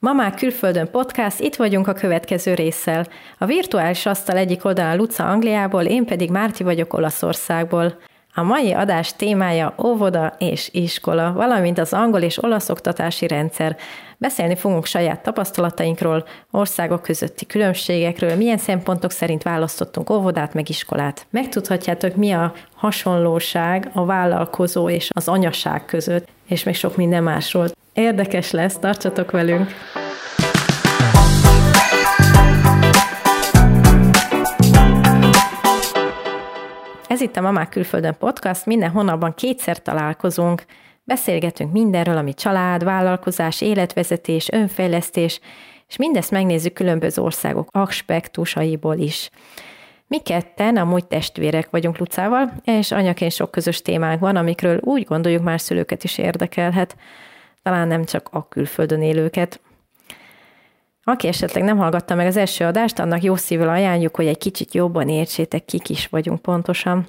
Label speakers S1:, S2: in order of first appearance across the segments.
S1: Mamák külföldön podcast, itt vagyunk a következő résszel. A virtuális asztal egyik oldalán Luca Angliából, én pedig Márti vagyok Olaszországból. A mai adás témája óvoda és iskola, valamint az angol és olasz oktatási rendszer. Beszélni fogunk saját tapasztalatainkról, országok közötti különbségekről, milyen szempontok szerint választottunk óvodát meg iskolát. Megtudhatjátok, mi a hasonlóság a vállalkozó és az anyaság között, és még sok minden másról. Érdekes lesz, tartsatok velünk! Ez itt a Mamák Külföldön podcast, minden hónapban kétszer találkozunk, beszélgetünk mindenről, ami család, vállalkozás, életvezetés, önfejlesztés, és mindezt megnézzük különböző országok aspektusaiból is. Mi ketten amúgy testvérek vagyunk Lucával, és anyaként sok közös témánk van, amikről úgy gondoljuk már szülőket is érdekelhet, talán nem csak a külföldön élőket. Aki esetleg nem hallgatta meg az első adást, annak jó szívvel ajánljuk, hogy egy kicsit jobban értsétek, kik is vagyunk pontosan.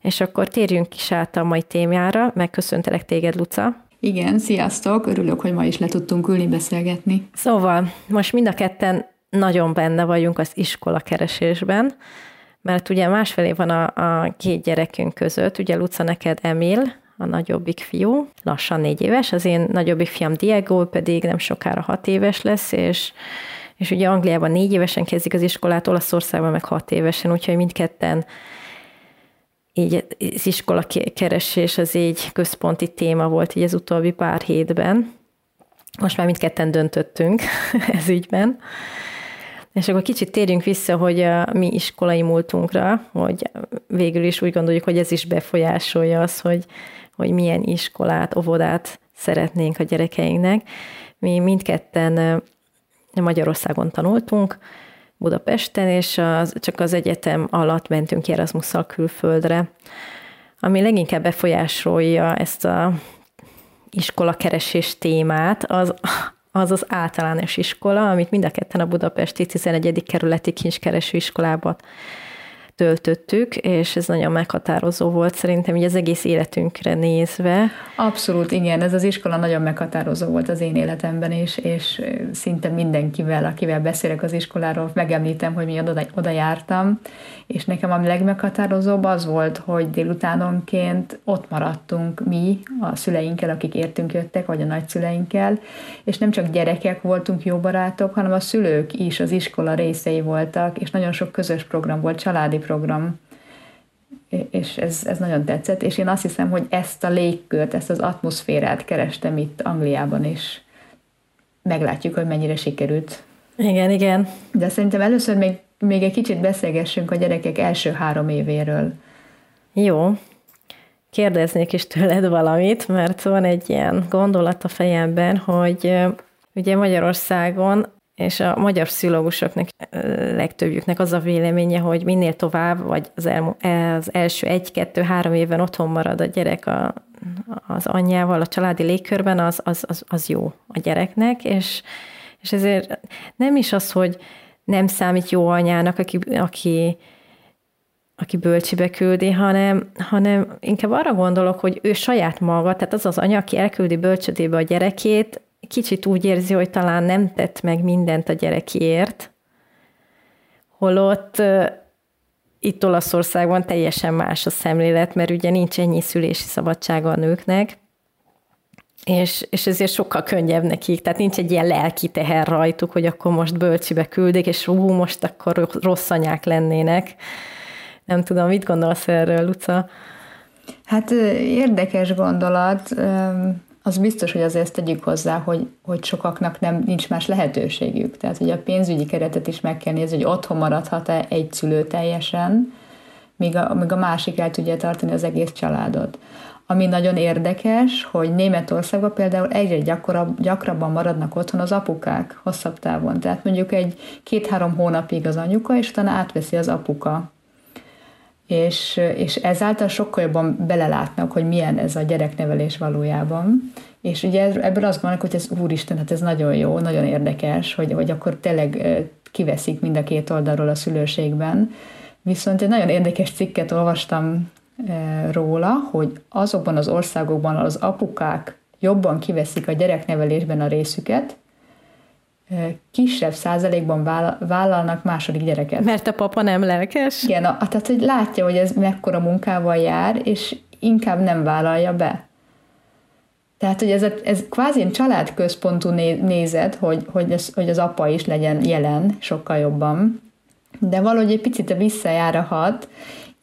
S1: És akkor térjünk is át a mai témára. Megköszöntelek téged, Luca.
S2: Igen, sziasztok! Örülök, hogy ma is le tudtunk ülni, beszélgetni.
S1: Szóval, most mind a ketten nagyon benne vagyunk az iskola keresésben, mert ugye másfél év van a, a két gyerekünk között, ugye Luca neked Emil, a nagyobbik fiú, lassan négy éves, az én nagyobbik fiam Diego pedig nem sokára hat éves lesz, és és ugye Angliában négy évesen kezdik az iskolát, Olaszországban meg hat évesen, úgyhogy mindketten így az iskola keresés az egy központi téma volt így az utóbbi pár hétben. Most már mindketten döntöttünk ez ügyben. És akkor kicsit térjünk vissza, hogy a mi iskolai múltunkra, hogy végül is úgy gondoljuk, hogy ez is befolyásolja az, hogy, hogy milyen iskolát, óvodát szeretnénk a gyerekeinknek. Mi mindketten Magyarországon tanultunk, Budapesten, és az, csak az egyetem alatt mentünk erasmus külföldre, ami leginkább befolyásolja ezt a iskolakeresés témát, az, az az általános iskola, amit mind a ketten a budapesti 11. kerületi kincskereső iskolában töltöttük, és ez nagyon meghatározó volt szerintem így az egész életünkre nézve.
S2: Abszolút, igen, ez az iskola nagyon meghatározó volt az én életemben is, és szinte mindenkivel, akivel beszélek az iskoláról, megemlítem, hogy mi oda, oda jártam, és nekem a legmeghatározóbb az volt, hogy délutánonként ott maradtunk mi, a szüleinkkel, akik értünk jöttek, vagy a nagyszüleinkkel, és nem csak gyerekek voltunk jó barátok, hanem a szülők is az iskola részei voltak, és nagyon sok közös program volt, családi program, és ez, ez nagyon tetszett, és én azt hiszem, hogy ezt a légkört, ezt az atmoszférát kerestem itt Angliában, és meglátjuk, hogy mennyire sikerült.
S1: Igen, igen.
S2: De szerintem először még, még egy kicsit beszélgessünk a gyerekek első három évéről.
S1: Jó. Kérdeznék is tőled valamit, mert van egy ilyen gondolat a fejemben, hogy ugye Magyarországon és a magyar pszichológusoknak legtöbbjüknek az a véleménye, hogy minél tovább, vagy az, el, az első egy-kettő-három évben otthon marad a gyerek a, az anyjával, a családi légkörben, az, az, az, az jó a gyereknek, és, és ezért nem is az, hogy nem számít jó anyának, aki, aki, aki bölcsibe küldi, hanem, hanem inkább arra gondolok, hogy ő saját maga, tehát az az anya, aki elküldi bölcsödébe a gyerekét, kicsit úgy érzi, hogy talán nem tett meg mindent a gyerekiért, holott itt Olaszországban teljesen más a szemlélet, mert ugye nincs ennyi szülési szabadsága a nőknek, és, és ezért sokkal könnyebb nekik, tehát nincs egy ilyen lelki teher rajtuk, hogy akkor most bölcsibe küldik, és hú, most akkor rossz anyák lennének. Nem tudom, mit gondolsz erről, Luca?
S2: Hát érdekes gondolat az biztos, hogy azért tegyük hozzá, hogy, hogy sokaknak nem nincs más lehetőségük. Tehát, hogy a pénzügyi keretet is meg kell nézni, hogy otthon maradhat-e egy szülő teljesen, míg a, míg a másik el tudja tartani az egész családot. Ami nagyon érdekes, hogy Németországban például egyre gyakorabb, gyakrabban maradnak otthon az apukák hosszabb távon. Tehát mondjuk egy két-három hónapig az anyuka, és utána átveszi az apuka és, és ezáltal sokkal jobban belelátnak, hogy milyen ez a gyereknevelés valójában. És ugye ebből azt gondolok, hogy ez úristen, hát ez nagyon jó, nagyon érdekes, hogy, hogy akkor tényleg kiveszik mind a két oldalról a szülőségben. Viszont egy nagyon érdekes cikket olvastam róla, hogy azokban az országokban az apukák jobban kiveszik a gyereknevelésben a részüket, kisebb százalékban vállalnak második gyereket.
S1: Mert a papa nem lelkes?
S2: Igen, a, tehát hogy látja, hogy ez mekkora munkával jár, és inkább nem vállalja be. Tehát, hogy ez, ez kvázi egy családközpontú nézet, hogy, hogy, ez, hogy az apa is legyen jelen sokkal jobban, de valahogy egy picit visszajár a hat,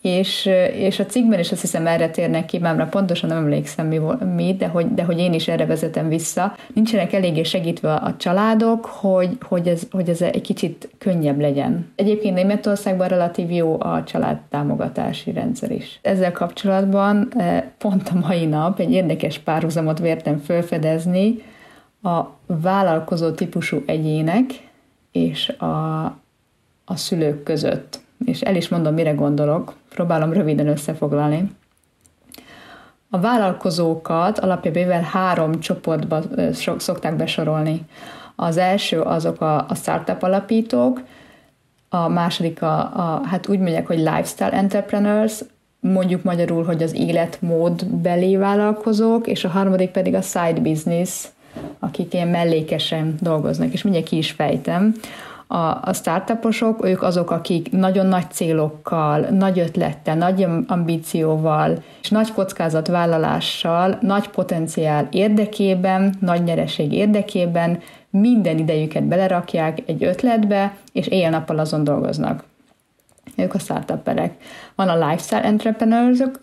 S2: és, és a cikkben is azt hiszem erre térnek ki, már pontosan nem emlékszem mi, mi de, hogy, de hogy én is erre vezetem vissza. Nincsenek eléggé segítve a családok, hogy, hogy, ez, hogy ez egy kicsit könnyebb legyen. Egyébként Németországban relatív jó a családtámogatási rendszer is. Ezzel kapcsolatban pont a mai nap egy érdekes párhuzamot vértem felfedezni a vállalkozó típusú egyének és a, a szülők között és el is mondom, mire gondolok, próbálom röviden összefoglalni. A vállalkozókat alapjában három csoportba szokták besorolni. Az első azok a, a startup alapítók, a második a, a, hát úgy mondják, hogy lifestyle entrepreneurs, mondjuk magyarul, hogy az életmód belé vállalkozók, és a harmadik pedig a side business, akik ilyen mellékesen dolgoznak, és mindjárt ki is fejtem a, a startuposok, ők azok, akik nagyon nagy célokkal, nagy ötlettel, nagy ambícióval és nagy kockázatvállalással, nagy potenciál érdekében, nagy nyereség érdekében minden idejüket belerakják egy ötletbe, és éjjel-nappal azon dolgoznak. Ők a startupperek. Van a lifestyle entrepreneurök,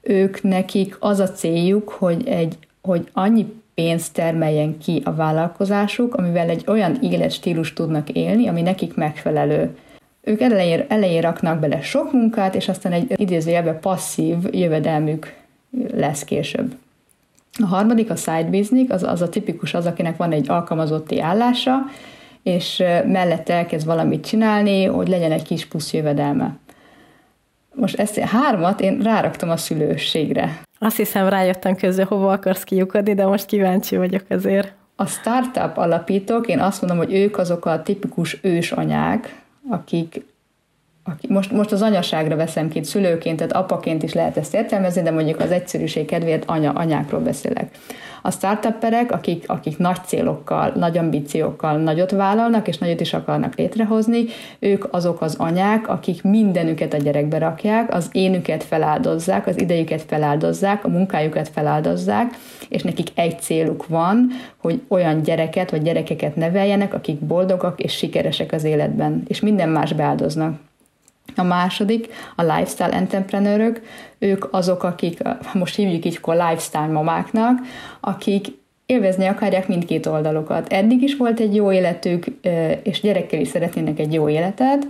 S2: ők nekik az a céljuk, hogy egy hogy annyi pénzt termeljen ki a vállalkozásuk, amivel egy olyan életstílus tudnak élni, ami nekik megfelelő. Ők elején, elején raknak bele sok munkát, és aztán egy idézőjelben passzív jövedelmük lesz később. A harmadik, a side business, az, az a tipikus az, akinek van egy alkalmazotti állása, és mellette elkezd valamit csinálni, hogy legyen egy kis plusz jövedelme. Most ezt a hármat én ráraktam a szülőségre.
S1: Azt hiszem rájöttem közül, hova akarsz kiukadni, de most kíváncsi vagyok azért.
S2: A startup alapítók, én azt mondom, hogy ők azok a tipikus ősanyák, akik, akik most, most az anyaságra veszem ki szülőként, tehát apaként is lehet ezt értelmezni, de mondjuk az egyszerűség kedvéért anya, anyákról beszélek. A startupperek, akik, akik nagy célokkal, nagy ambíciókkal nagyot vállalnak, és nagyot is akarnak létrehozni, ők azok az anyák, akik mindenüket a gyerekbe rakják, az énüket feláldozzák, az idejüket feláldozzák, a munkájukat feláldozzák, és nekik egy céluk van, hogy olyan gyereket vagy gyerekeket neveljenek, akik boldogak és sikeresek az életben, és minden más beáldoznak. A második, a lifestyle entrepreneurök, ők azok, akik, most hívjuk így akkor lifestyle mamáknak, akik élvezni akarják mindkét oldalukat. Eddig is volt egy jó életük, és gyerekkel is szeretnének egy jó életet,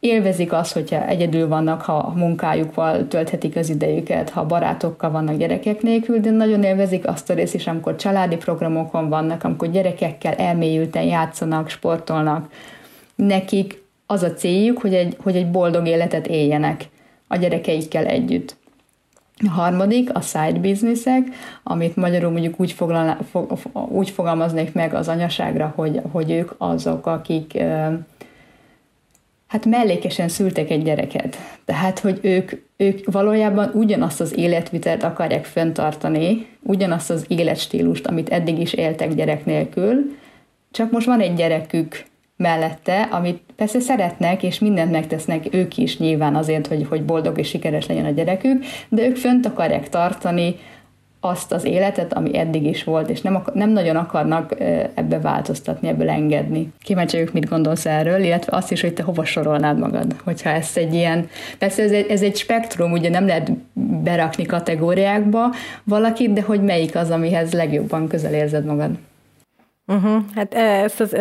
S2: élvezik azt, hogyha egyedül vannak, ha a munkájukkal tölthetik az idejüket, ha barátokkal vannak gyerekek nélkül, de nagyon élvezik azt a részt is, amikor családi programokon vannak, amikor gyerekekkel elmélyülten játszanak, sportolnak. Nekik az a céljuk, hogy egy, hogy egy boldog életet éljenek a gyerekeikkel együtt. A harmadik a side businessek, amit magyarul mondjuk úgy, foglalná, fog, úgy fogalmaznék meg az anyaságra, hogy, hogy ők azok, akik hát mellékesen szültek egy gyereket. Tehát, hogy ők, ők valójában ugyanazt az életvitelt akarják fenntartani, ugyanazt az életstílust, amit eddig is éltek gyerek nélkül, csak most van egy gyerekük, mellette, amit persze szeretnek, és mindent megtesznek ők is nyilván azért, hogy, hogy boldog és sikeres legyen a gyerekük, de ők fönt akarják tartani azt az életet, ami eddig is volt, és nem, akar, nem nagyon akarnak ebbe változtatni, ebből engedni. Kíváncsi vagyok, mit gondolsz erről, illetve azt is, hogy te hova sorolnád magad, hogyha ez egy ilyen, persze ez egy, ez egy spektrum, ugye nem lehet berakni kategóriákba valakit, de hogy melyik az, amihez legjobban közel érzed magad?
S1: Uh-huh. Hát ezt az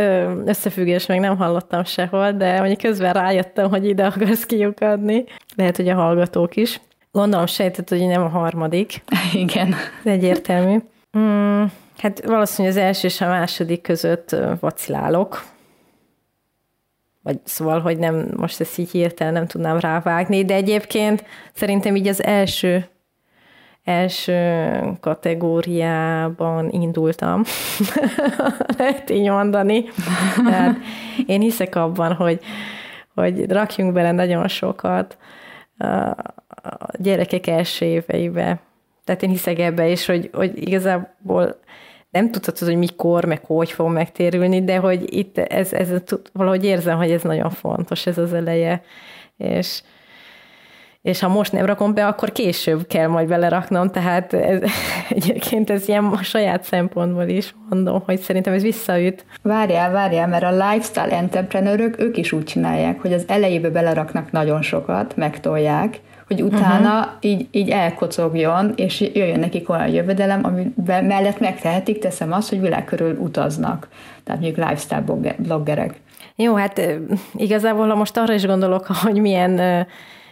S1: összefüggés még nem hallottam sehol, de mondjuk közben rájöttem, hogy ide akarsz kiukadni. Lehet, hogy a hallgatók is. Gondolom sejtett, hogy nem a harmadik.
S2: Igen.
S1: Egyértelmű. Mm, hát valószínűleg az első és a második között vacilálok. Vagy szóval, hogy nem, most ezt így hirtelen nem tudnám rávágni, de egyébként szerintem így az első első kategóriában indultam, lehet így mondani. Tehát én hiszek abban, hogy, hogy rakjunk bele nagyon sokat a gyerekek első éveibe. Tehát én hiszek ebbe is, hogy, hogy igazából nem tudhatod, hogy mikor, meg hogy fog megtérülni, de hogy itt ez, ez valahogy érzem, hogy ez nagyon fontos, ez az eleje. És, és ha most nem rakom be, akkor később kell majd beleraknom, tehát ez, egyébként ez ilyen a saját szempontból is mondom, hogy szerintem ez visszaüt.
S2: Várjál, várjál, mert a lifestyle entrepreneurök, ők is úgy csinálják, hogy az elejébe beleraknak nagyon sokat, megtolják, hogy utána uh-huh. így, így elkocogjon, és jöjjön nekik olyan jövedelem, ami mellett megtehetik, teszem azt, hogy világ körül utaznak. Tehát mondjuk lifestyle bloggerek.
S1: Jó, hát igazából most arra is gondolok, hogy milyen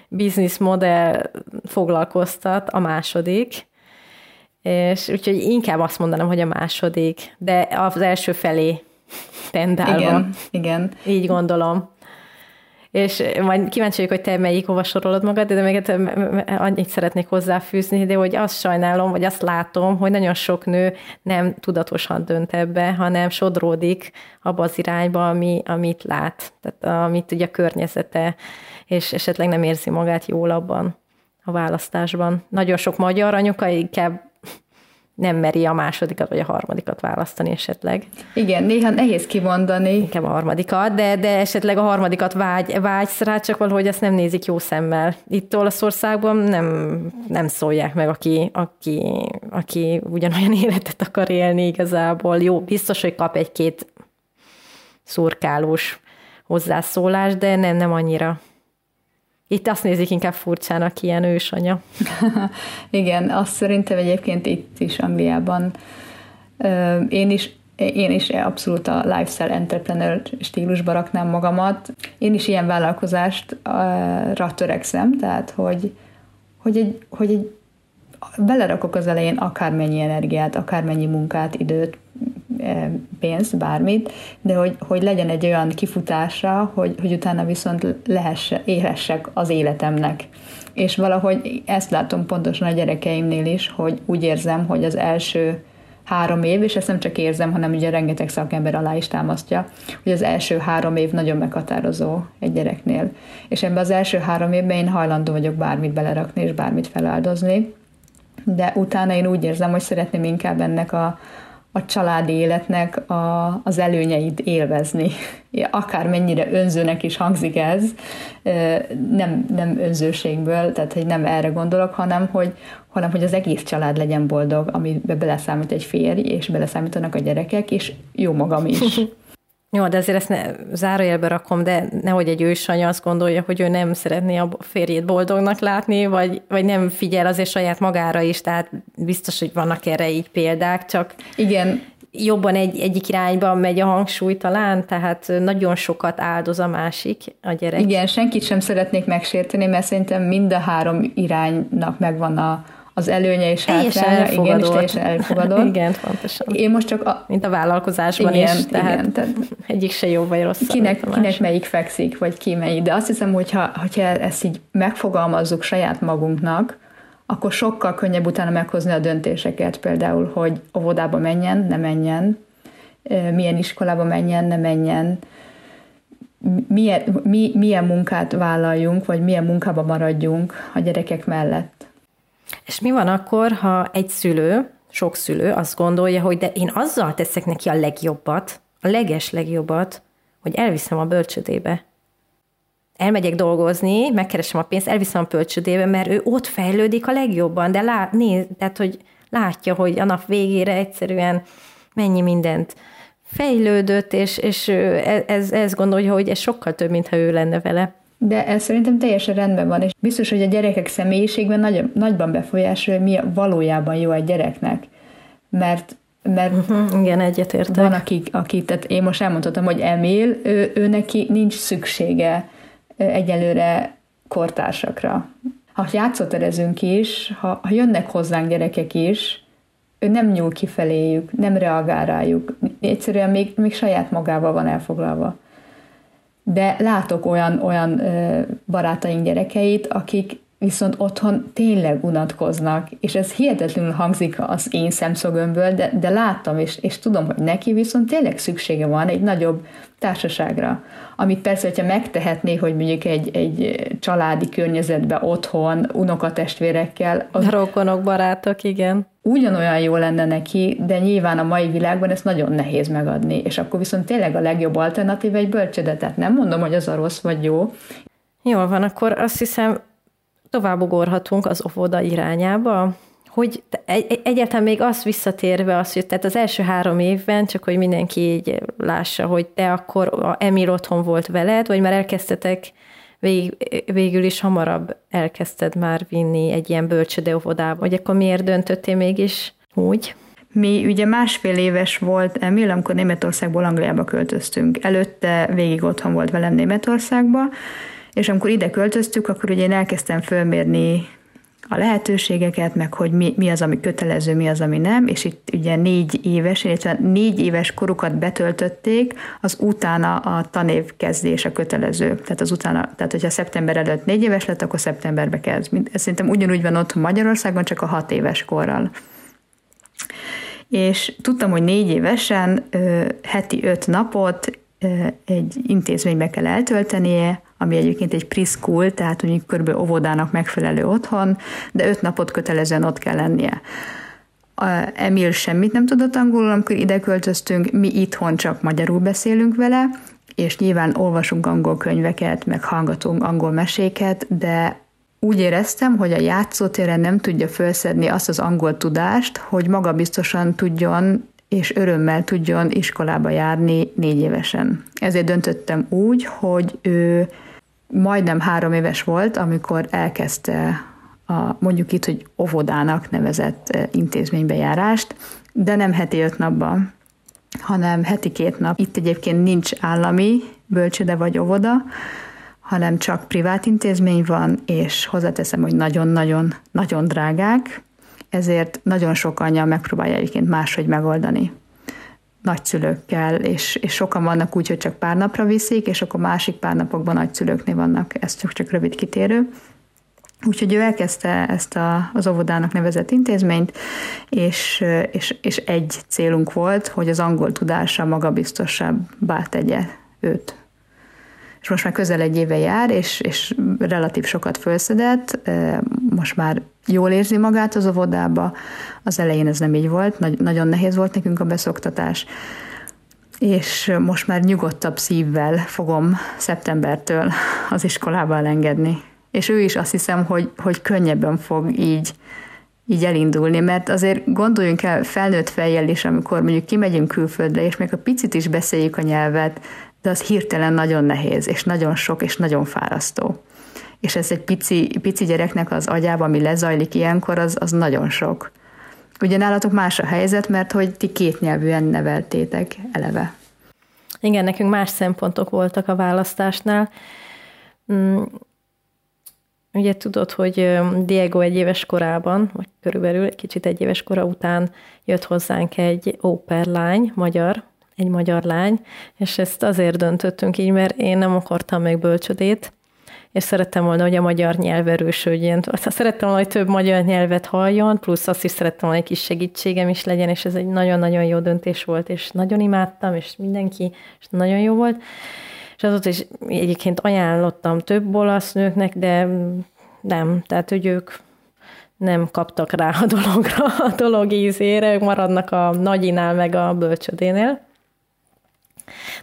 S1: business modell foglalkoztat a második, és úgyhogy inkább azt mondanám, hogy a második, de az első felé tendálva.
S2: Igen, igen.
S1: Így gondolom és majd kíváncsi vagyok, hogy te melyik hova sorolod magad, de még annyit szeretnék hozzáfűzni, de hogy azt sajnálom, vagy azt látom, hogy nagyon sok nő nem tudatosan dönt ebbe, hanem sodródik abba az irányba, ami, amit lát, tehát amit ugye a környezete, és esetleg nem érzi magát jól abban a választásban. Nagyon sok magyar anyuka inkább nem meri a másodikat vagy a harmadikat választani esetleg.
S2: Igen, néha nehéz kimondani.
S1: Inkább a harmadikat, de, de esetleg a harmadikat vágy, vágysz rá, csak valahogy ezt nem nézik jó szemmel. Itt Olaszországban nem, nem szólják meg, aki, aki, aki ugyanolyan életet akar élni igazából. Jó, biztos, hogy kap egy-két szurkálós hozzászólás, de nem, nem annyira. Itt azt nézik inkább furcsának ilyen ősanya.
S2: Igen, azt szerintem egyébként itt is Angliában én is én is abszolút a lifestyle entrepreneur stílusba raknám magamat. Én is ilyen vállalkozástra törekszem, tehát hogy, hogy, egy, hogy egy, belerakok az elején akármennyi energiát, akármennyi munkát, időt, pénzt, bármit, de hogy, hogy legyen egy olyan kifutása, hogy, hogy utána viszont lehesse, élhessek az életemnek. És valahogy ezt látom pontosan a gyerekeimnél is, hogy úgy érzem, hogy az első három év, és ezt nem csak érzem, hanem ugye rengeteg szakember alá is támasztja, hogy az első három év nagyon meghatározó egy gyereknél. És ebben az első három évben én hajlandó vagyok bármit belerakni, és bármit feláldozni, de utána én úgy érzem, hogy szeretném inkább ennek a, a családi életnek a, az előnyeit élvezni. Akár mennyire önzőnek is hangzik ez, nem, nem önzőségből, tehát hogy nem erre gondolok, hanem hogy, hanem hogy az egész család legyen boldog, amiben beleszámít egy férj, és beleszámítanak a gyerekek, és jó magam is.
S1: Jó, de azért ezt ne, zárójelbe rakom, de nehogy egy ősanya azt gondolja, hogy ő nem szeretné a férjét boldognak látni, vagy, vagy nem figyel azért saját magára is, tehát biztos, hogy vannak erre így példák, csak
S2: Igen.
S1: jobban egy, egyik irányba megy a hangsúly talán, tehát nagyon sokat áldoz a másik, a gyerek.
S2: Igen, senkit sem szeretnék megsérteni, mert szerintem mind a három iránynak megvan a, az előnye és hátránya, igen, és teljesen elfogadott.
S1: igen, pontosan.
S2: Én most csak a...
S1: Mint a vállalkozásban igen, is, tehát, igen, tehát egyik se jó vagy rossz.
S2: Kinek, kinek melyik fekszik, vagy ki melyik. De azt hiszem, hogyha, hogyha ezt így megfogalmazzuk saját magunknak, akkor sokkal könnyebb utána meghozni a döntéseket, például, hogy óvodába menjen, ne menjen, milyen iskolába menjen, ne menjen, milyen, mi, milyen munkát vállaljunk, vagy milyen munkába maradjunk a gyerekek mellett.
S1: És mi van akkor, ha egy szülő, sok szülő azt gondolja, hogy de én azzal teszek neki a legjobbat, a leges legjobbat, hogy elviszem a bölcsödébe. Elmegyek dolgozni, megkeresem a pénzt, elviszem a bölcsödébe, mert ő ott fejlődik a legjobban, de lá, néz, tehát, hogy látja, hogy a nap végére egyszerűen mennyi mindent fejlődött, és, és e, ez, ez gondolja, hogy ez sokkal több, mintha ő lenne vele.
S2: De ez szerintem teljesen rendben van, és biztos, hogy a gyerekek személyiségben nagy, nagyban befolyásolja, mi valójában jó egy gyereknek. Mert mert
S1: uh-huh, igen, egyetértek.
S2: Van, aki, aki, tehát én most elmondhatom, hogy Emil, ő, ő neki nincs szüksége egyelőre kortársakra. Ha játszóterezünk is, ha, ha jönnek hozzánk gyerekek is, ő nem nyúl kifeléjük, nem reagál rájuk. Egyszerűen még, még saját magával van elfoglalva de látok olyan, olyan barátaink gyerekeit, akik viszont otthon tényleg unatkoznak, és ez hihetetlenül hangzik az én szemszögömből, de, de láttam, és, és tudom, hogy neki viszont tényleg szüksége van egy nagyobb társaságra, amit persze, hogyha megtehetné, hogy mondjuk egy, egy családi környezetbe otthon, unokatestvérekkel.
S1: Az Rokonok, barátok, igen.
S2: Ugyanolyan jó lenne neki, de nyilván a mai világban ezt nagyon nehéz megadni, és akkor viszont tényleg a legjobb alternatív egy bölcsöde, tehát nem mondom, hogy az a rossz vagy jó.
S1: Jól van, akkor azt hiszem tovább ugorhatunk az óvoda irányába, hogy egy, egyáltalán még azt visszatérve, az, hogy tehát az első három évben, csak hogy mindenki így lássa, hogy te akkor a Emil otthon volt veled, vagy már elkezdtetek vég, végül is hamarabb elkezdted már vinni egy ilyen bölcsöde óvodába, vagy akkor miért döntöttél mégis úgy?
S2: Mi ugye másfél éves volt Emil, amikor Németországból Angliába költöztünk. Előtte végig otthon volt velem Németországba, és amikor ide költöztük, akkor ugye én elkezdtem fölmérni a lehetőségeket, meg hogy mi, mi az, ami kötelező, mi az, ami nem, és itt ugye négy éves, illetve négy éves korukat betöltötték, az utána a tanév kezdése kötelező. Tehát az utána, tehát hogyha szeptember előtt négy éves lett, akkor szeptemberbe kezd. Ez szerintem ugyanúgy van ott Magyarországon, csak a hat éves korral. És tudtam, hogy négy évesen heti öt napot egy intézménybe kell eltöltenie, ami egyébként egy preschool, tehát mondjuk körülbelül óvodának megfelelő otthon, de öt napot kötelezően ott kell lennie. Emil semmit nem tudott angolul, amikor ide költöztünk, mi itthon csak magyarul beszélünk vele, és nyilván olvasunk angol könyveket, meg hallgatunk angol meséket, de úgy éreztem, hogy a játszótéren nem tudja felszedni azt az angol tudást, hogy maga biztosan tudjon és örömmel tudjon iskolába járni négy évesen. Ezért döntöttem úgy, hogy ő majdnem három éves volt, amikor elkezdte a, mondjuk itt, hogy óvodának nevezett intézménybe járást, de nem heti öt napban, hanem heti két nap. Itt egyébként nincs állami bölcsöde vagy óvoda, hanem csak privát intézmény van, és hozzáteszem, hogy nagyon-nagyon nagyon drágák, ezért nagyon sok anya megpróbálja egyébként máshogy megoldani nagyszülőkkel, és, és sokan vannak úgy, hogy csak pár napra viszik, és akkor másik pár napokban nagyszülőknél vannak, ez csak, csak rövid kitérő. Úgyhogy ő elkezdte ezt a, az óvodának nevezett intézményt, és, és, és egy célunk volt, hogy az angol tudása magabiztosabbá tegye őt. És most már közel egy éve jár, és, és relatív sokat felszedett, most már jól érzi magát az óvodába. Az elején ez nem így volt, Nagy, nagyon nehéz volt nekünk a beszoktatás, és most már nyugodtabb szívvel fogom szeptembertől az iskolába elengedni. És ő is azt hiszem, hogy, hogy könnyebben fog így, így elindulni, mert azért gondoljunk el felnőtt fejjel is, amikor mondjuk kimegyünk külföldre, és még a picit is beszéljük a nyelvet, de az hirtelen nagyon nehéz, és nagyon sok, és nagyon fárasztó és ez egy pici, pici gyereknek az agyában, ami lezajlik ilyenkor, az, az nagyon sok. Ugye nálatok más a helyzet, mert hogy ti kétnyelvűen neveltétek eleve.
S1: Igen, nekünk más szempontok voltak a választásnál. Mm, ugye tudod, hogy Diego egy éves korában, vagy körülbelül kicsit egy éves kora után jött hozzánk egy óperlány, magyar, egy magyar lány, és ezt azért döntöttünk így, mert én nem akartam még bölcsödét, és szerettem volna, hogy a magyar nyelv erősödjön. Szerettem volna, hogy több magyar nyelvet halljon, plusz azt is szerettem volna, hogy kis segítségem is legyen, és ez egy nagyon-nagyon jó döntés volt, és nagyon imádtam, és mindenki, és nagyon jó volt. És azóta is egyébként ajánlottam több olasz nőknek, de nem, tehát hogy ők nem kaptak rá a dologra, a dolog ízére, ők maradnak a nagyinál meg a bölcsödénél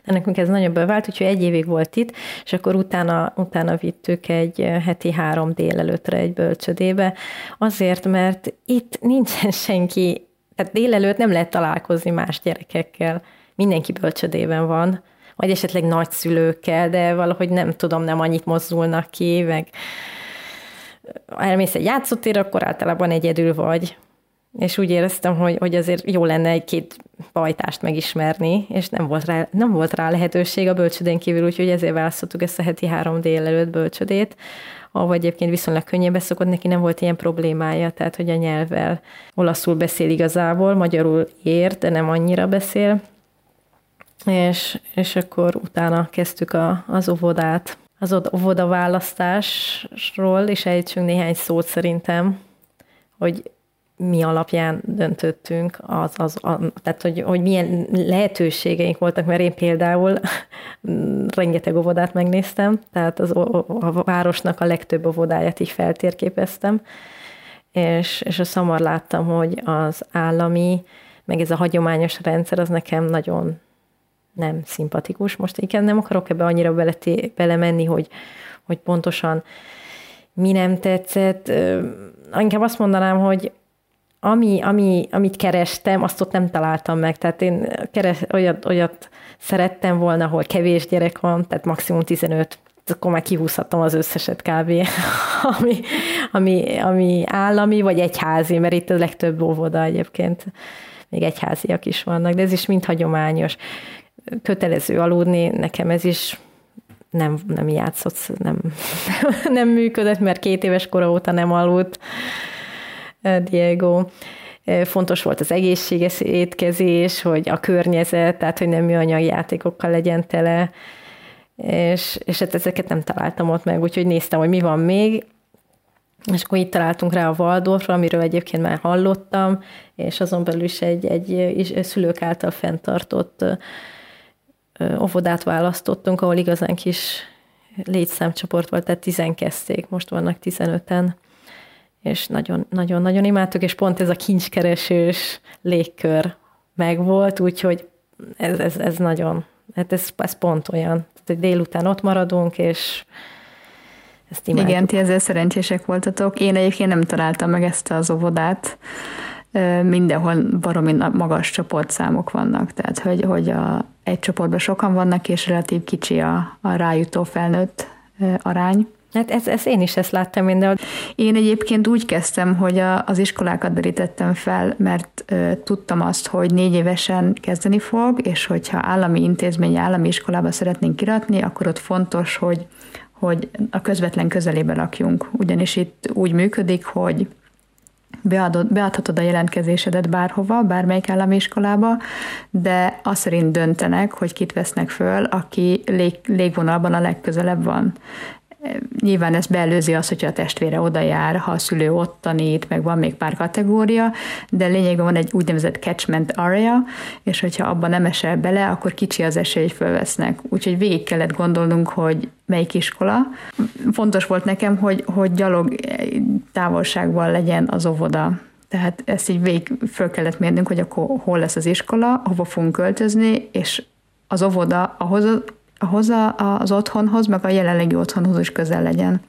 S1: de nekünk ez nagyon bevált, úgyhogy egy évig volt itt, és akkor utána, utána vittük egy heti három délelőtre egy bölcsödébe, azért, mert itt nincsen senki, tehát délelőtt nem lehet találkozni más gyerekekkel, mindenki bölcsödében van, vagy esetleg nagyszülőkkel, de valahogy nem tudom, nem annyit mozdulnak ki, meg elmész egy játszótér, akkor általában egyedül vagy és úgy éreztem, hogy, hogy azért jó lenne egy-két bajtást megismerni, és nem volt, rá, nem volt rá lehetőség a bölcsödén kívül, úgyhogy ezért választottuk ezt a heti három délelőtt bölcsödét, ahol egyébként viszonylag könnyen beszokott, neki nem volt ilyen problémája, tehát hogy a nyelvvel olaszul beszél igazából, magyarul ért, de nem annyira beszél, és, és akkor utána kezdtük a, az óvodát. az óvoda választásról is ejtsünk néhány szót szerintem, hogy mi alapján döntöttünk, az, az, a, tehát hogy, hogy milyen lehetőségeink voltak, mert én például rengeteg óvodát megnéztem, tehát az, a, városnak a legtöbb óvodáját így feltérképeztem, és, és a szamar láttam, hogy az állami, meg ez a hagyományos rendszer, az nekem nagyon nem szimpatikus. Most igen, nem akarok ebbe annyira bele, belemenni, hogy, hogy pontosan mi nem tetszett. Inkább azt mondanám, hogy ami, ami, amit kerestem, azt ott nem találtam meg. Tehát én keres, olyat, olyat szerettem volna, ahol kevés gyerek van, tehát maximum 15 akkor már kihúzhatom az összeset kb. ami, ami, ami állami, vagy egyházi, mert itt a legtöbb óvoda egyébként még egyháziak is vannak, de ez is mind hagyományos. Kötelező aludni, nekem ez is nem, nem játszott, nem, nem működött, mert két éves kora óta nem aludt Diego. Fontos volt az egészséges étkezés, hogy a környezet, tehát hogy nem műanyag játékokkal legyen tele, és, és hát ezeket nem találtam ott meg, úgyhogy néztem, hogy mi van még, és akkor itt találtunk rá a Waldorfra, amiről egyébként már hallottam, és azon belül is egy, egy szülők által fenntartott óvodát választottunk, ahol igazán kis létszámcsoport volt, tehát tizen kezdték, most vannak 15-en, és nagyon-nagyon imádtuk, és pont ez a kincskeresős légkör megvolt, úgyhogy ez, ez, ez nagyon, hát ez, ez pont olyan, hogy délután ott maradunk, és
S2: ezt imádjuk. Igen, ti ezzel szerencsések voltatok. Én egyébként nem találtam meg ezt az óvodát, mindenhol baromi magas csoportszámok vannak, tehát hogy, hogy a, egy csoportban sokan vannak, és relatív kicsi a, a rájutó felnőtt arány.
S1: Hát ez, ez én is ezt láttam mindenhol.
S2: Én egyébként úgy kezdtem, hogy a, az iskolákat derítettem fel, mert ö, tudtam azt, hogy négy évesen kezdeni fog, és hogyha állami intézmény, állami iskolába szeretnénk kiratni, akkor ott fontos, hogy, hogy a közvetlen közelébe lakjunk. Ugyanis itt úgy működik, hogy beadod, beadhatod a jelentkezésedet bárhova, bármelyik állami iskolába, de azt szerint döntenek, hogy kit vesznek föl, aki lég, légvonalban a legközelebb van. Nyilván ez beelőzi azt, hogyha a testvére oda jár, ha a szülő ott tanít, meg van még pár kategória, de lényegben van egy úgynevezett catchment area, és hogyha abban nem esel bele, akkor kicsi az esély, hogy fölvesznek. Úgyhogy végig kellett gondolnunk, hogy melyik iskola. Fontos volt nekem, hogy, hogy gyalog távolságban legyen az óvoda. Tehát ezt így végig föl kellett mérnünk, hogy akkor hol lesz az iskola, hova fogunk költözni, és az óvoda ahhoz ahhoz az otthonhoz, meg a jelenlegi otthonhoz is közel legyen.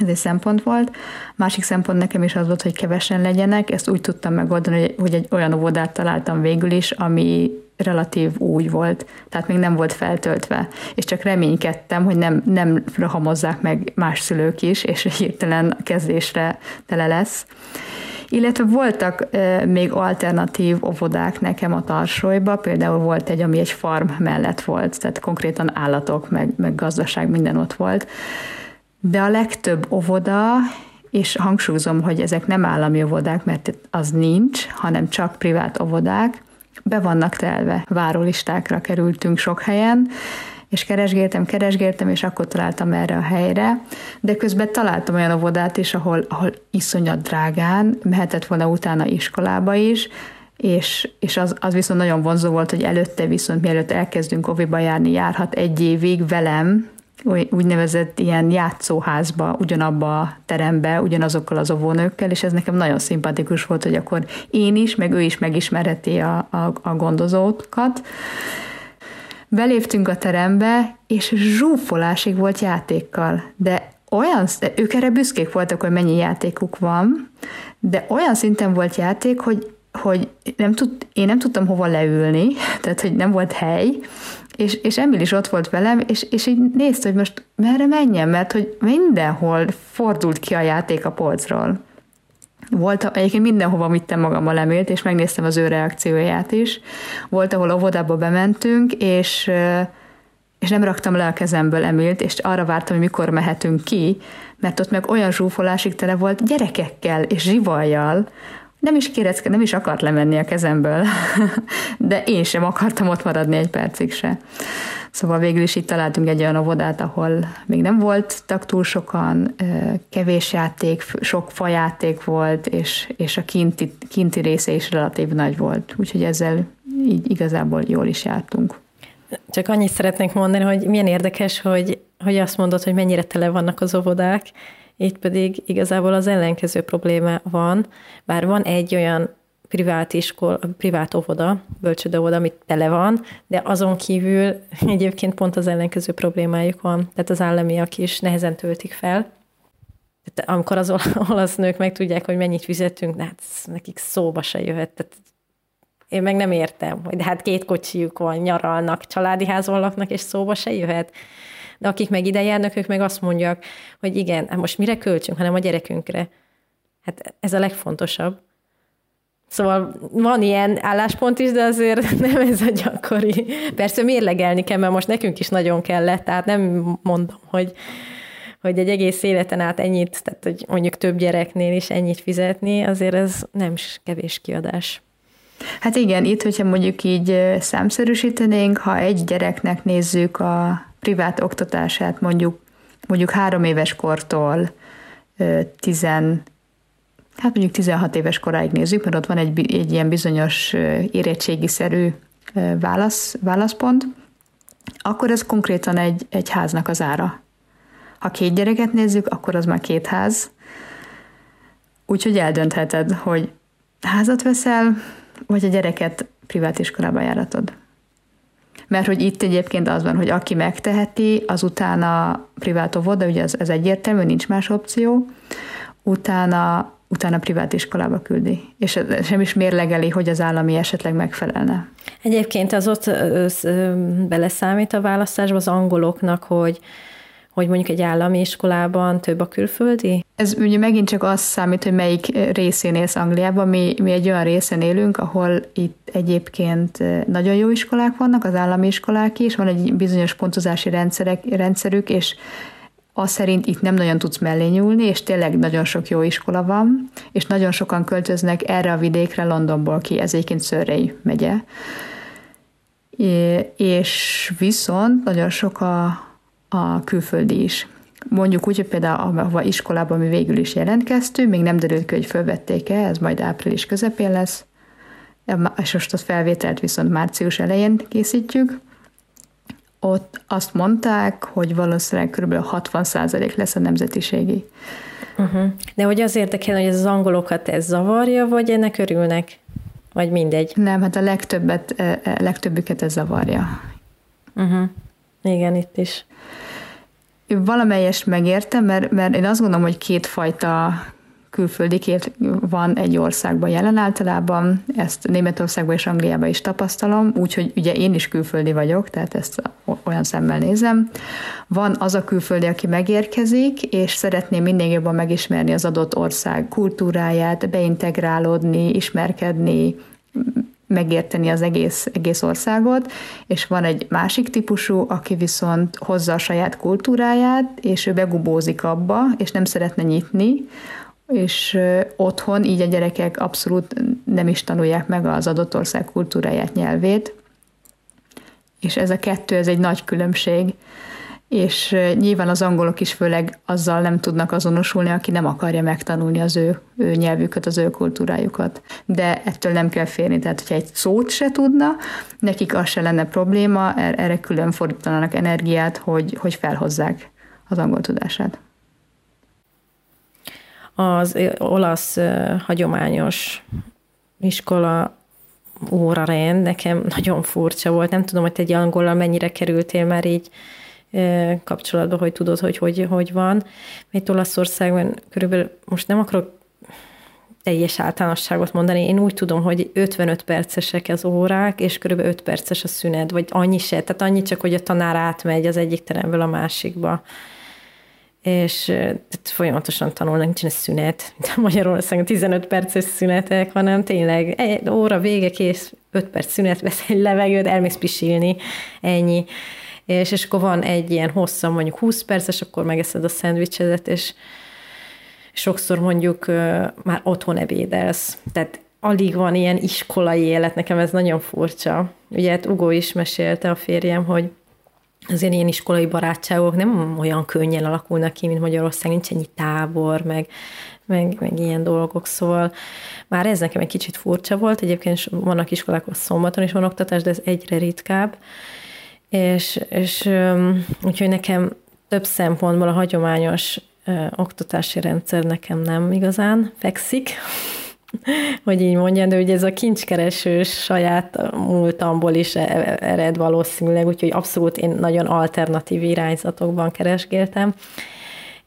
S2: Ez egy szempont volt. Másik szempont nekem is az volt, hogy kevesen legyenek. Ezt úgy tudtam megoldani, hogy egy olyan óvodát találtam végül is, ami relatív új volt, tehát még nem volt feltöltve, és csak reménykedtem, hogy nem, nem rahamozzák meg más szülők is, és hirtelen kezdésre tele lesz. Illetve voltak még alternatív óvodák nekem a Tarsolyba, például volt egy, ami egy farm mellett volt, tehát konkrétan állatok, meg, meg gazdaság, minden ott volt. De a legtöbb óvoda, és hangsúlyozom, hogy ezek nem állami óvodák, mert az nincs, hanem csak privát óvodák, be vannak telve. Várólistákra kerültünk sok helyen, és keresgéltem, keresgéltem, és akkor találtam erre a helyre, de közben találtam olyan óvodát is, ahol, ahol iszonyat drágán, mehetett volna utána iskolába is, és, és az, az viszont nagyon vonzó volt, hogy előtte viszont mielőtt elkezdünk oviba járni, járhat egy évig velem, úgynevezett ilyen játszóházba, ugyanabba a terembe, ugyanazokkal az óvónőkkel, és ez nekem nagyon szimpatikus volt, hogy akkor én is, meg ő is megismerheti a, a, a gondozókat, Beléptünk a terembe, és zsúfolásig volt játékkal, de olyan, ők erre büszkék voltak, hogy mennyi játékuk van, de olyan szinten volt játék, hogy, hogy nem tud, én nem tudtam hova leülni, tehát hogy nem volt hely, és, és Emil is ott volt velem, és, és így nézte, hogy most merre menjen, mert hogy mindenhol fordult ki a játék a polcról. Volt, egyébként mindenhova vittem magammal Emilt, és megnéztem az ő reakcióját is. Volt, ahol óvodába bementünk, és, és nem raktam le a kezemből Emilt, és arra vártam, hogy mikor mehetünk ki, mert ott meg olyan zsúfolásig tele volt gyerekekkel és zsivajjal, nem is kérecke, nem is akart lemenni a kezemből, de én sem akartam ott maradni egy percig se. Szóval végül is itt találtunk egy olyan óvodát, ahol még nem voltak túl sokan, kevés játék, sok fajáték volt, és, és a kinti, kinti része is relatív nagy volt. Úgyhogy ezzel így igazából jól is jártunk.
S1: Csak annyit szeretnék mondani, hogy milyen érdekes, hogy, hogy azt mondod, hogy mennyire tele vannak az óvodák, itt pedig igazából az ellenkező probléma van, bár van egy olyan privát iskol, privát óvoda, bölcsödővoda, amit tele van, de azon kívül egyébként pont az ellenkező problémájuk van, tehát az államiak is nehezen töltik fel. Tehát amikor az olasz nők meg tudják, hogy mennyit fizetünk, hát nekik szóba se jöhet. Tehát én meg nem értem, hogy hát két kocsijuk van, nyaralnak, családi házon laknak, és szóba se jöhet. De akik meg ide járnak, ők meg azt mondják, hogy igen, hát most mire költsünk, hanem a gyerekünkre. Hát ez a legfontosabb. Szóval van ilyen álláspont is, de azért nem ez a gyakori. Persze mérlegelni kell, mert most nekünk is nagyon kellett, tehát nem mondom, hogy, hogy egy egész életen át ennyit, tehát hogy mondjuk több gyereknél is ennyit fizetni, azért ez nem is kevés kiadás.
S2: Hát igen, itt, hogyha mondjuk így számszerűsítenénk, ha egy gyereknek nézzük a privát oktatását mondjuk, mondjuk három éves kortól tizen, hát mondjuk 16 éves koráig nézzük, mert ott van egy, egy ilyen bizonyos érettségiszerű válasz, válaszpont, akkor ez konkrétan egy, egy háznak az ára. Ha két gyereket nézzük, akkor az már két ház. Úgyhogy eldöntheted, hogy házat veszel, vagy a gyereket privát iskolába járatod. Mert hogy itt egyébként az van, hogy aki megteheti, az utána privát óvoda, ugye ez, ez egyértelmű, nincs más opció, utána, utána privát iskolába küldi. És sem is mérlegeli, hogy az állami esetleg megfelelne.
S1: Egyébként az ott beleszámít a választásba az angoloknak, hogy hogy mondjuk egy állami iskolában több a külföldi?
S2: Ez ugye megint csak az számít, hogy melyik részén élsz Angliában. Mi, mi egy olyan részen élünk, ahol itt egyébként nagyon jó iskolák vannak, az állami iskolák is, van egy bizonyos pontozási rendszerek, rendszerük, és az szerint itt nem nagyon tudsz mellé nyúlni, és tényleg nagyon sok jó iskola van, és nagyon sokan költöznek erre a vidékre Londonból ki, ez egyébként Szörrei megye. És viszont nagyon sok a, a külföldi is. Mondjuk úgy, hogy például a iskolában mi végül is jelentkeztünk, még nem derült ki, hogy fölvették-e, ez majd április közepén lesz, és most a felvételt viszont március elején készítjük. Ott azt mondták, hogy valószínűleg kb. 60% lesz a nemzetiségi.
S1: Uh-huh. De hogy az érdekel, hogy ez az angolokat ez zavarja, vagy ennek örülnek? Vagy mindegy?
S2: Nem, hát a legtöbbet, e, e, legtöbbüket ez zavarja.
S1: Uh-huh. Igen, itt is.
S2: Valamelyest megértem, mert, mert én azt gondolom, hogy kétfajta külföldi két van egy országban jelen általában, ezt Németországban és Angliában is tapasztalom, úgyhogy ugye én is külföldi vagyok, tehát ezt olyan szemmel nézem. Van az a külföldi, aki megérkezik, és szeretné minél jobban megismerni az adott ország kultúráját, beintegrálódni, ismerkedni, megérteni az egész, egész országot, és van egy másik típusú, aki viszont hozza a saját kultúráját, és ő begubózik abba, és nem szeretne nyitni, és otthon így a gyerekek abszolút nem is tanulják meg az adott ország kultúráját, nyelvét, és ez a kettő, ez egy nagy különbség és nyilván az angolok is főleg azzal nem tudnak azonosulni, aki nem akarja megtanulni az ő, ő nyelvüket, az ő kultúrájukat. De ettől nem kell félni, tehát hogyha egy szót se tudna, nekik az se lenne probléma, er-, erre külön fordítanának energiát, hogy, hogy felhozzák az angol tudását.
S1: Az olasz hagyományos iskola órarend nekem nagyon furcsa volt. Nem tudom, hogy te egy angollal mennyire kerültél már így kapcsolatban, hogy tudod, hogy hogy, hogy van. Mert Olaszországban körülbelül, most nem akarok teljes általánosságot mondani, én úgy tudom, hogy 55 percesek az órák, és körülbelül 5 perces a szünet, vagy annyi se, tehát annyi csak, hogy a tanár átmegy az egyik teremből a másikba. És tehát folyamatosan tanulnak, nincsen szünet, mint Magyarországon 15 perces szünetek, hanem tényleg egy óra vége, kész, 5 perc szünet, vesz egy levegőt, elmész pisilni, ennyi és, és akkor van egy ilyen hosszan, mondjuk 20 perces, akkor megeszed a szendvicsedet, és sokszor mondjuk már otthon ebédelsz. Tehát alig van ilyen iskolai élet, nekem ez nagyon furcsa. Ugye hát Ugó is mesélte a férjem, hogy azért ilyen iskolai barátságok nem olyan könnyen alakulnak ki, mint Magyarország, nincs ennyi tábor, meg, meg, meg ilyen dolgok, szóval már ez nekem egy kicsit furcsa volt, egyébként vannak iskolák, ahol szombaton is van oktatás, de ez egyre ritkább, és, és úgyhogy nekem több szempontból a hagyományos oktatási rendszer nekem nem igazán fekszik, hogy így mondjam, de ugye ez a kincskeresős saját múltamból is e, ered valószínűleg, úgyhogy abszolút én nagyon alternatív irányzatokban keresgéltem,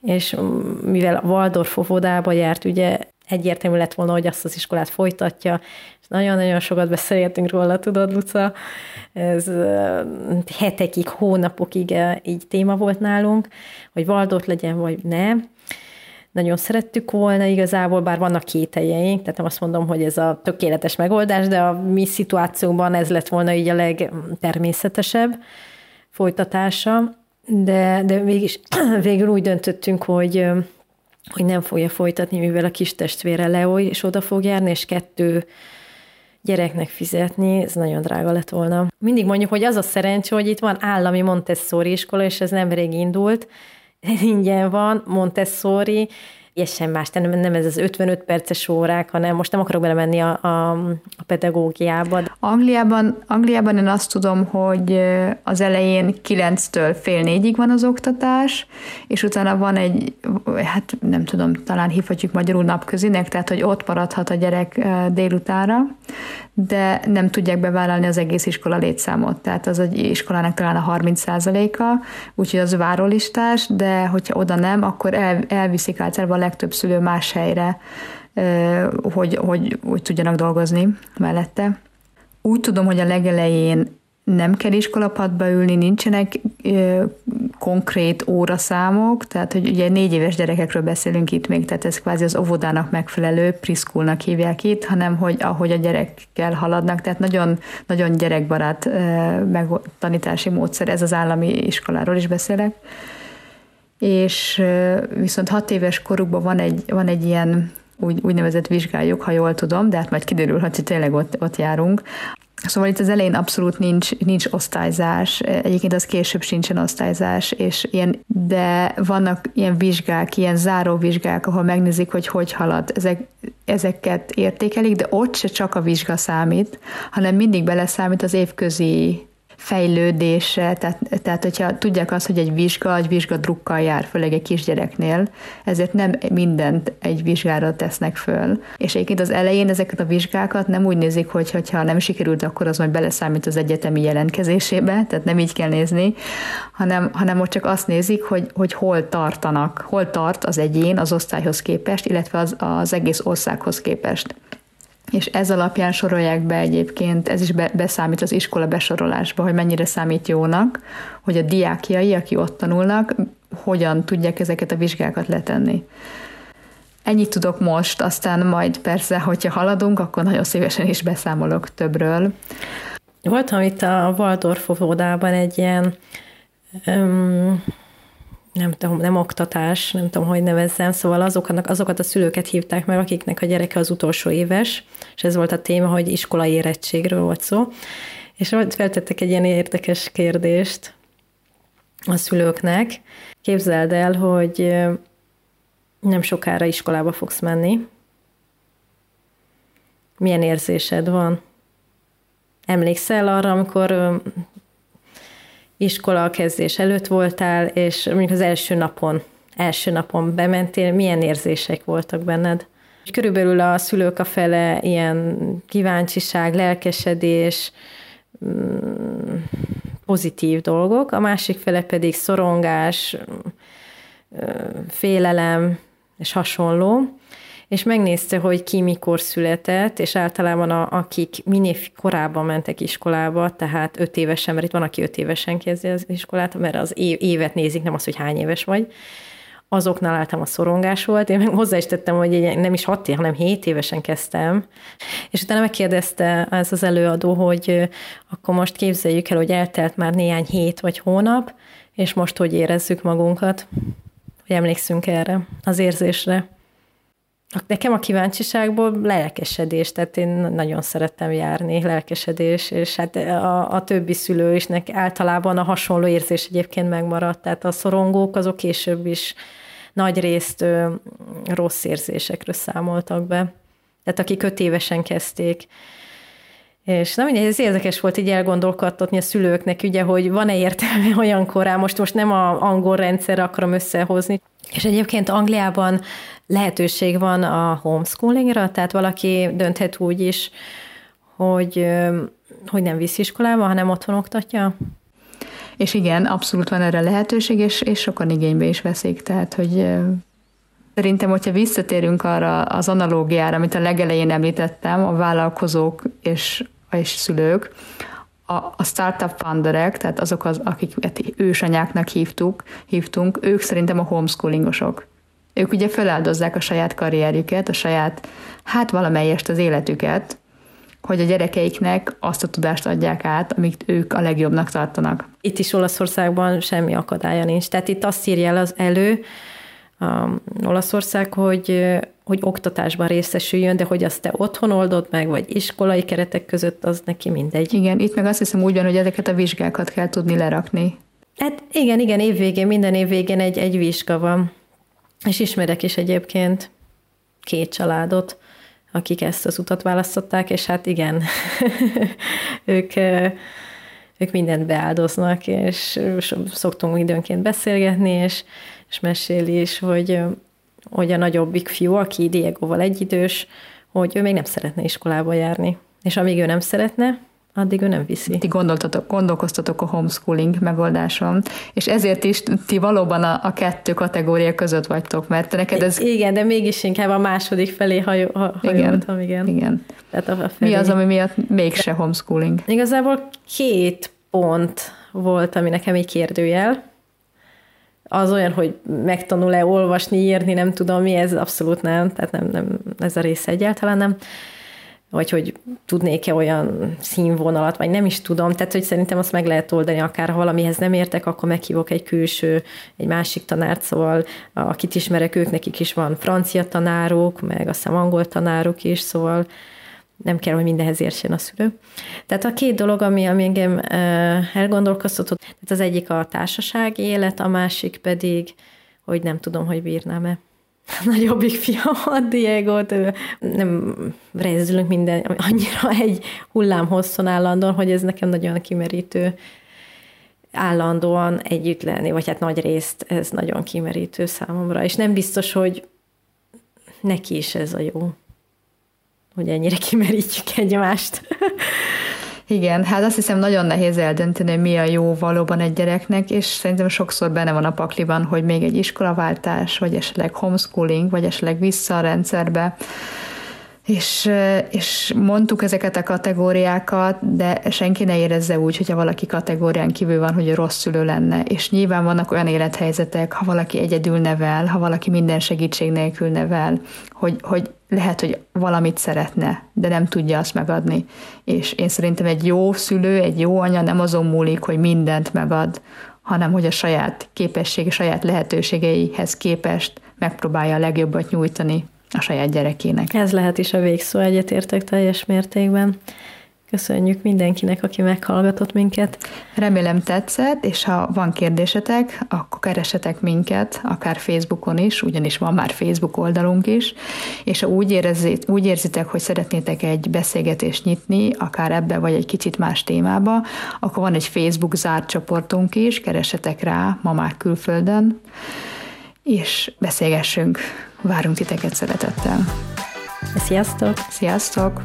S1: és mivel a Waldorf óvodába járt, ugye egyértelmű lett volna, hogy azt az iskolát folytatja, nagyon-nagyon sokat beszélgetünk róla, tudod, Luca, ez hetekig, hónapokig így téma volt nálunk, hogy Waldorf legyen, vagy ne, nagyon szerettük volna igazából, bár vannak kételjeink, tehát nem azt mondom, hogy ez a tökéletes megoldás, de a mi szituációban ez lett volna így a legtermészetesebb folytatása, de, de mégis végül úgy döntöttünk, hogy hogy nem fogja folytatni, mivel a kis testvére Leo is oda fog járni, és kettő gyereknek fizetni, ez nagyon drága lett volna. Mindig mondjuk, hogy az a szerencsé, hogy itt van állami Montessori iskola, és ez nemrég indult, ingyen van, Montessori, sem más, nem, nem ez az 55 perces órák, hanem most nem akarok belemenni a, a, a pedagógiába.
S2: Angliában, Angliában én azt tudom, hogy az elején 9-től fél négyig van az oktatás, és utána van egy, hát nem tudom, talán hívhatjuk magyarul napközinek, tehát hogy ott maradhat a gyerek délutára, de nem tudják bevállalni az egész iskola létszámot. Tehát az egy iskolának talán a 30%-a, úgyhogy az várólistás, de hogyha oda nem, akkor el, elviszik általában a legtöbb szülő más helyre, hogy, hogy, hogy tudjanak dolgozni mellette. Úgy tudom, hogy a legelején nem kell iskolapadba ülni, nincsenek ö, konkrét óraszámok, tehát hogy ugye négy éves gyerekekről beszélünk itt még, tehát ez kvázi az óvodának megfelelő, priszkulnak hívják itt, hanem hogy ahogy a gyerekkel haladnak, tehát nagyon, nagyon gyerekbarát ö, meg, tanítási módszer, ez az állami iskoláról is beszélek. És viszont hat éves korukban van egy, van egy ilyen úgy, úgynevezett vizsgáljuk, ha jól tudom, de hát majd kiderülhet, hogy tényleg ott, ott járunk, Szóval itt az elején abszolút nincs, nincs osztályzás, egyébként az később sincsen osztályzás, és ilyen, de vannak ilyen vizsgák, ilyen záróvizsgák, ahol megnézik, hogy hogy halad. Ezek, ezeket értékelik, de ott se csak a vizsga számít, hanem mindig beleszámít az évközi fejlődése, tehát, tehát hogyha tudják azt, hogy egy vizsga, egy vizsga drukkal jár, főleg egy kisgyereknél, ezért nem mindent egy vizsgára tesznek föl. És egyébként az elején ezeket a vizsgákat nem úgy nézik, hogy ha nem sikerült, akkor az majd beleszámít az egyetemi jelentkezésébe, tehát nem így kell nézni, hanem, hanem ott csak azt nézik, hogy, hogy hol tartanak, hol tart az egyén az osztályhoz képest, illetve az, az egész országhoz képest és ez alapján sorolják be egyébként, ez is be, beszámít az iskola besorolásba, hogy mennyire számít jónak, hogy a diákjai, aki ott tanulnak, hogyan tudják ezeket a vizsgákat letenni. Ennyit tudok most, aztán majd persze, hogyha haladunk, akkor nagyon szívesen is beszámolok többről.
S1: Voltam itt a Waldorf óvodában egy ilyen um, nem tudom, nem oktatás, nem tudom, hogy nevezzem, szóval azoknak, azokat a szülőket hívták meg, akiknek a gyereke az utolsó éves, és ez volt a téma, hogy iskolai érettségről volt szó, és feltettek egy ilyen érdekes kérdést a szülőknek. Képzeld el, hogy nem sokára iskolába fogsz menni. Milyen érzésed van? Emlékszel arra, amikor iskola kezdés előtt voltál, és mondjuk az első napon, első napon bementél, milyen érzések voltak benned? Körülbelül a szülők a fele ilyen kíváncsiság, lelkesedés, mm, pozitív dolgok, a másik fele pedig szorongás, félelem és hasonló és megnézte, hogy ki mikor született, és általában a, akik minél korábban mentek iskolába, tehát öt évesen, mert itt van, aki öt évesen kezdi az iskolát, mert az évet nézik, nem az, hogy hány éves vagy, azoknál álltam a szorongás volt. Én meg hozzá is tettem, hogy nem is hat év, hanem hét évesen kezdtem. És utána megkérdezte ez az előadó, hogy akkor most képzeljük el, hogy eltelt már néhány hét vagy hónap, és most hogy érezzük magunkat, hogy emlékszünk erre az érzésre. Nekem a kíváncsiságból lelkesedés, tehát én nagyon szerettem járni, lelkesedés, és hát a, a többi szülő is általában a hasonló érzés egyébként megmaradt, tehát a szorongók azok később is nagy részt ö, rossz érzésekről számoltak be. Tehát akik öt évesen kezdték, és na mindegy, ez érdekes volt így elgondolkodtatni a szülőknek, ugye, hogy van-e értelme olyan korán, most most nem a angol rendszer akarom összehozni. És egyébként Angliában lehetőség van a homeschoolingra, tehát valaki dönthet úgy is, hogy, hogy nem visz iskolába, hanem otthon oktatja.
S2: És igen, abszolút van erre lehetőség, és, és sokan igénybe is veszik, tehát hogy Szerintem, hogyha visszatérünk arra az analógiára, amit a legelején említettem, a vállalkozók és, és szülők, a, a startup founderek, tehát azok, az, akiket ősanyáknak hívtuk, hívtunk, ők szerintem a homeschoolingosok. Ők ugye feláldozzák a saját karrierjüket, a saját, hát valamelyest az életüket, hogy a gyerekeiknek azt a tudást adják át, amit ők a legjobbnak tartanak.
S1: Itt is Olaszországban semmi akadálya nincs. Tehát itt azt írja elő, Olaszország, hogy, hogy oktatásban részesüljön, de hogy azt te otthon oldod meg, vagy iskolai keretek között, az neki mindegy.
S2: Igen, itt meg azt hiszem úgy van, hogy ezeket a vizsgákat kell tudni lerakni.
S1: Hát igen, igen, évvégén, minden évvégén egy, egy vizsga van. És ismerek is egyébként két családot, akik ezt az utat választották, és hát igen, ők, ők mindent beáldoznak, és szoktunk időnként beszélgetni, és, és meséli is, hogy, hogy a nagyobbik fiú, aki Diegoval egyidős, hogy ő még nem szeretne iskolába járni. És amíg ő nem szeretne, addig ő nem viszi.
S2: Ti gondoltatok, gondolkoztatok a homeschooling megoldáson, és ezért is ti valóban a, a kettő kategória között vagytok, mert neked ez...
S1: Igen, de mégis inkább a második felé hajó, hajoltam, igen.
S2: igen. Tehát a, a felé. Mi az, ami miatt mégse homeschooling?
S1: Igazából két pont volt, ami nekem egy kérdőjel. Az olyan, hogy megtanul-e olvasni, írni, nem tudom mi, ez abszolút nem, tehát nem, nem ez a része egyáltalán nem. Vagy hogy tudnék-e olyan színvonalat, vagy nem is tudom, tehát hogy szerintem azt meg lehet oldani, akár ha valamihez nem értek, akkor meghívok egy külső, egy másik tanárt, szóval akit ismerek, ők nekik is van francia tanárok, meg azt hiszem angol tanárok is, szóval nem kell, hogy mindenhez értsen a szülő. Tehát a két dolog, ami, ami engem elgondolkoztatott, tehát az egyik a társasági élet, a másik pedig, hogy nem tudom, hogy bírnám-e. Nagyobbik fiam, a diego nem rezzülünk minden, annyira egy hullám hosszon állandóan, hogy ez nekem nagyon kimerítő állandóan együtt lenni, vagy hát nagy részt ez nagyon kimerítő számomra, és nem biztos, hogy neki is ez a jó, hogy ennyire kimerítjük egymást.
S2: Igen, hát azt hiszem nagyon nehéz eldönteni, mi a jó valóban egy gyereknek, és szerintem sokszor benne van a pakliban, hogy még egy iskolaváltás, vagy esetleg homeschooling, vagy esetleg vissza a rendszerbe, és, és mondtuk ezeket a kategóriákat, de senki ne érezze úgy, hogyha valaki kategórián kívül van, hogy rossz szülő lenne. És nyilván vannak olyan élethelyzetek, ha valaki egyedül nevel, ha valaki minden segítség nélkül nevel, hogy, hogy lehet, hogy valamit szeretne, de nem tudja azt megadni. És én szerintem egy jó szülő, egy jó anya nem azon múlik, hogy mindent megad, hanem hogy a saját képesség, a saját lehetőségeihez képest megpróbálja a legjobbat nyújtani a saját gyerekének.
S1: Ez lehet is a végszó, egyetértek teljes mértékben. Köszönjük mindenkinek, aki meghallgatott minket.
S2: Remélem tetszett, és ha van kérdésetek, akkor keresetek minket, akár Facebookon is, ugyanis van már Facebook oldalunk is, és ha úgy, érezzét, úgy érzitek, hogy szeretnétek egy beszélgetést nyitni, akár ebbe vagy egy kicsit más témába, akkor van egy Facebook zárt csoportunk is, keresetek rá, mamák külföldön, és beszélgessünk. Várunk titeket szeretettel.
S1: Sziasztok!
S2: Sziasztok!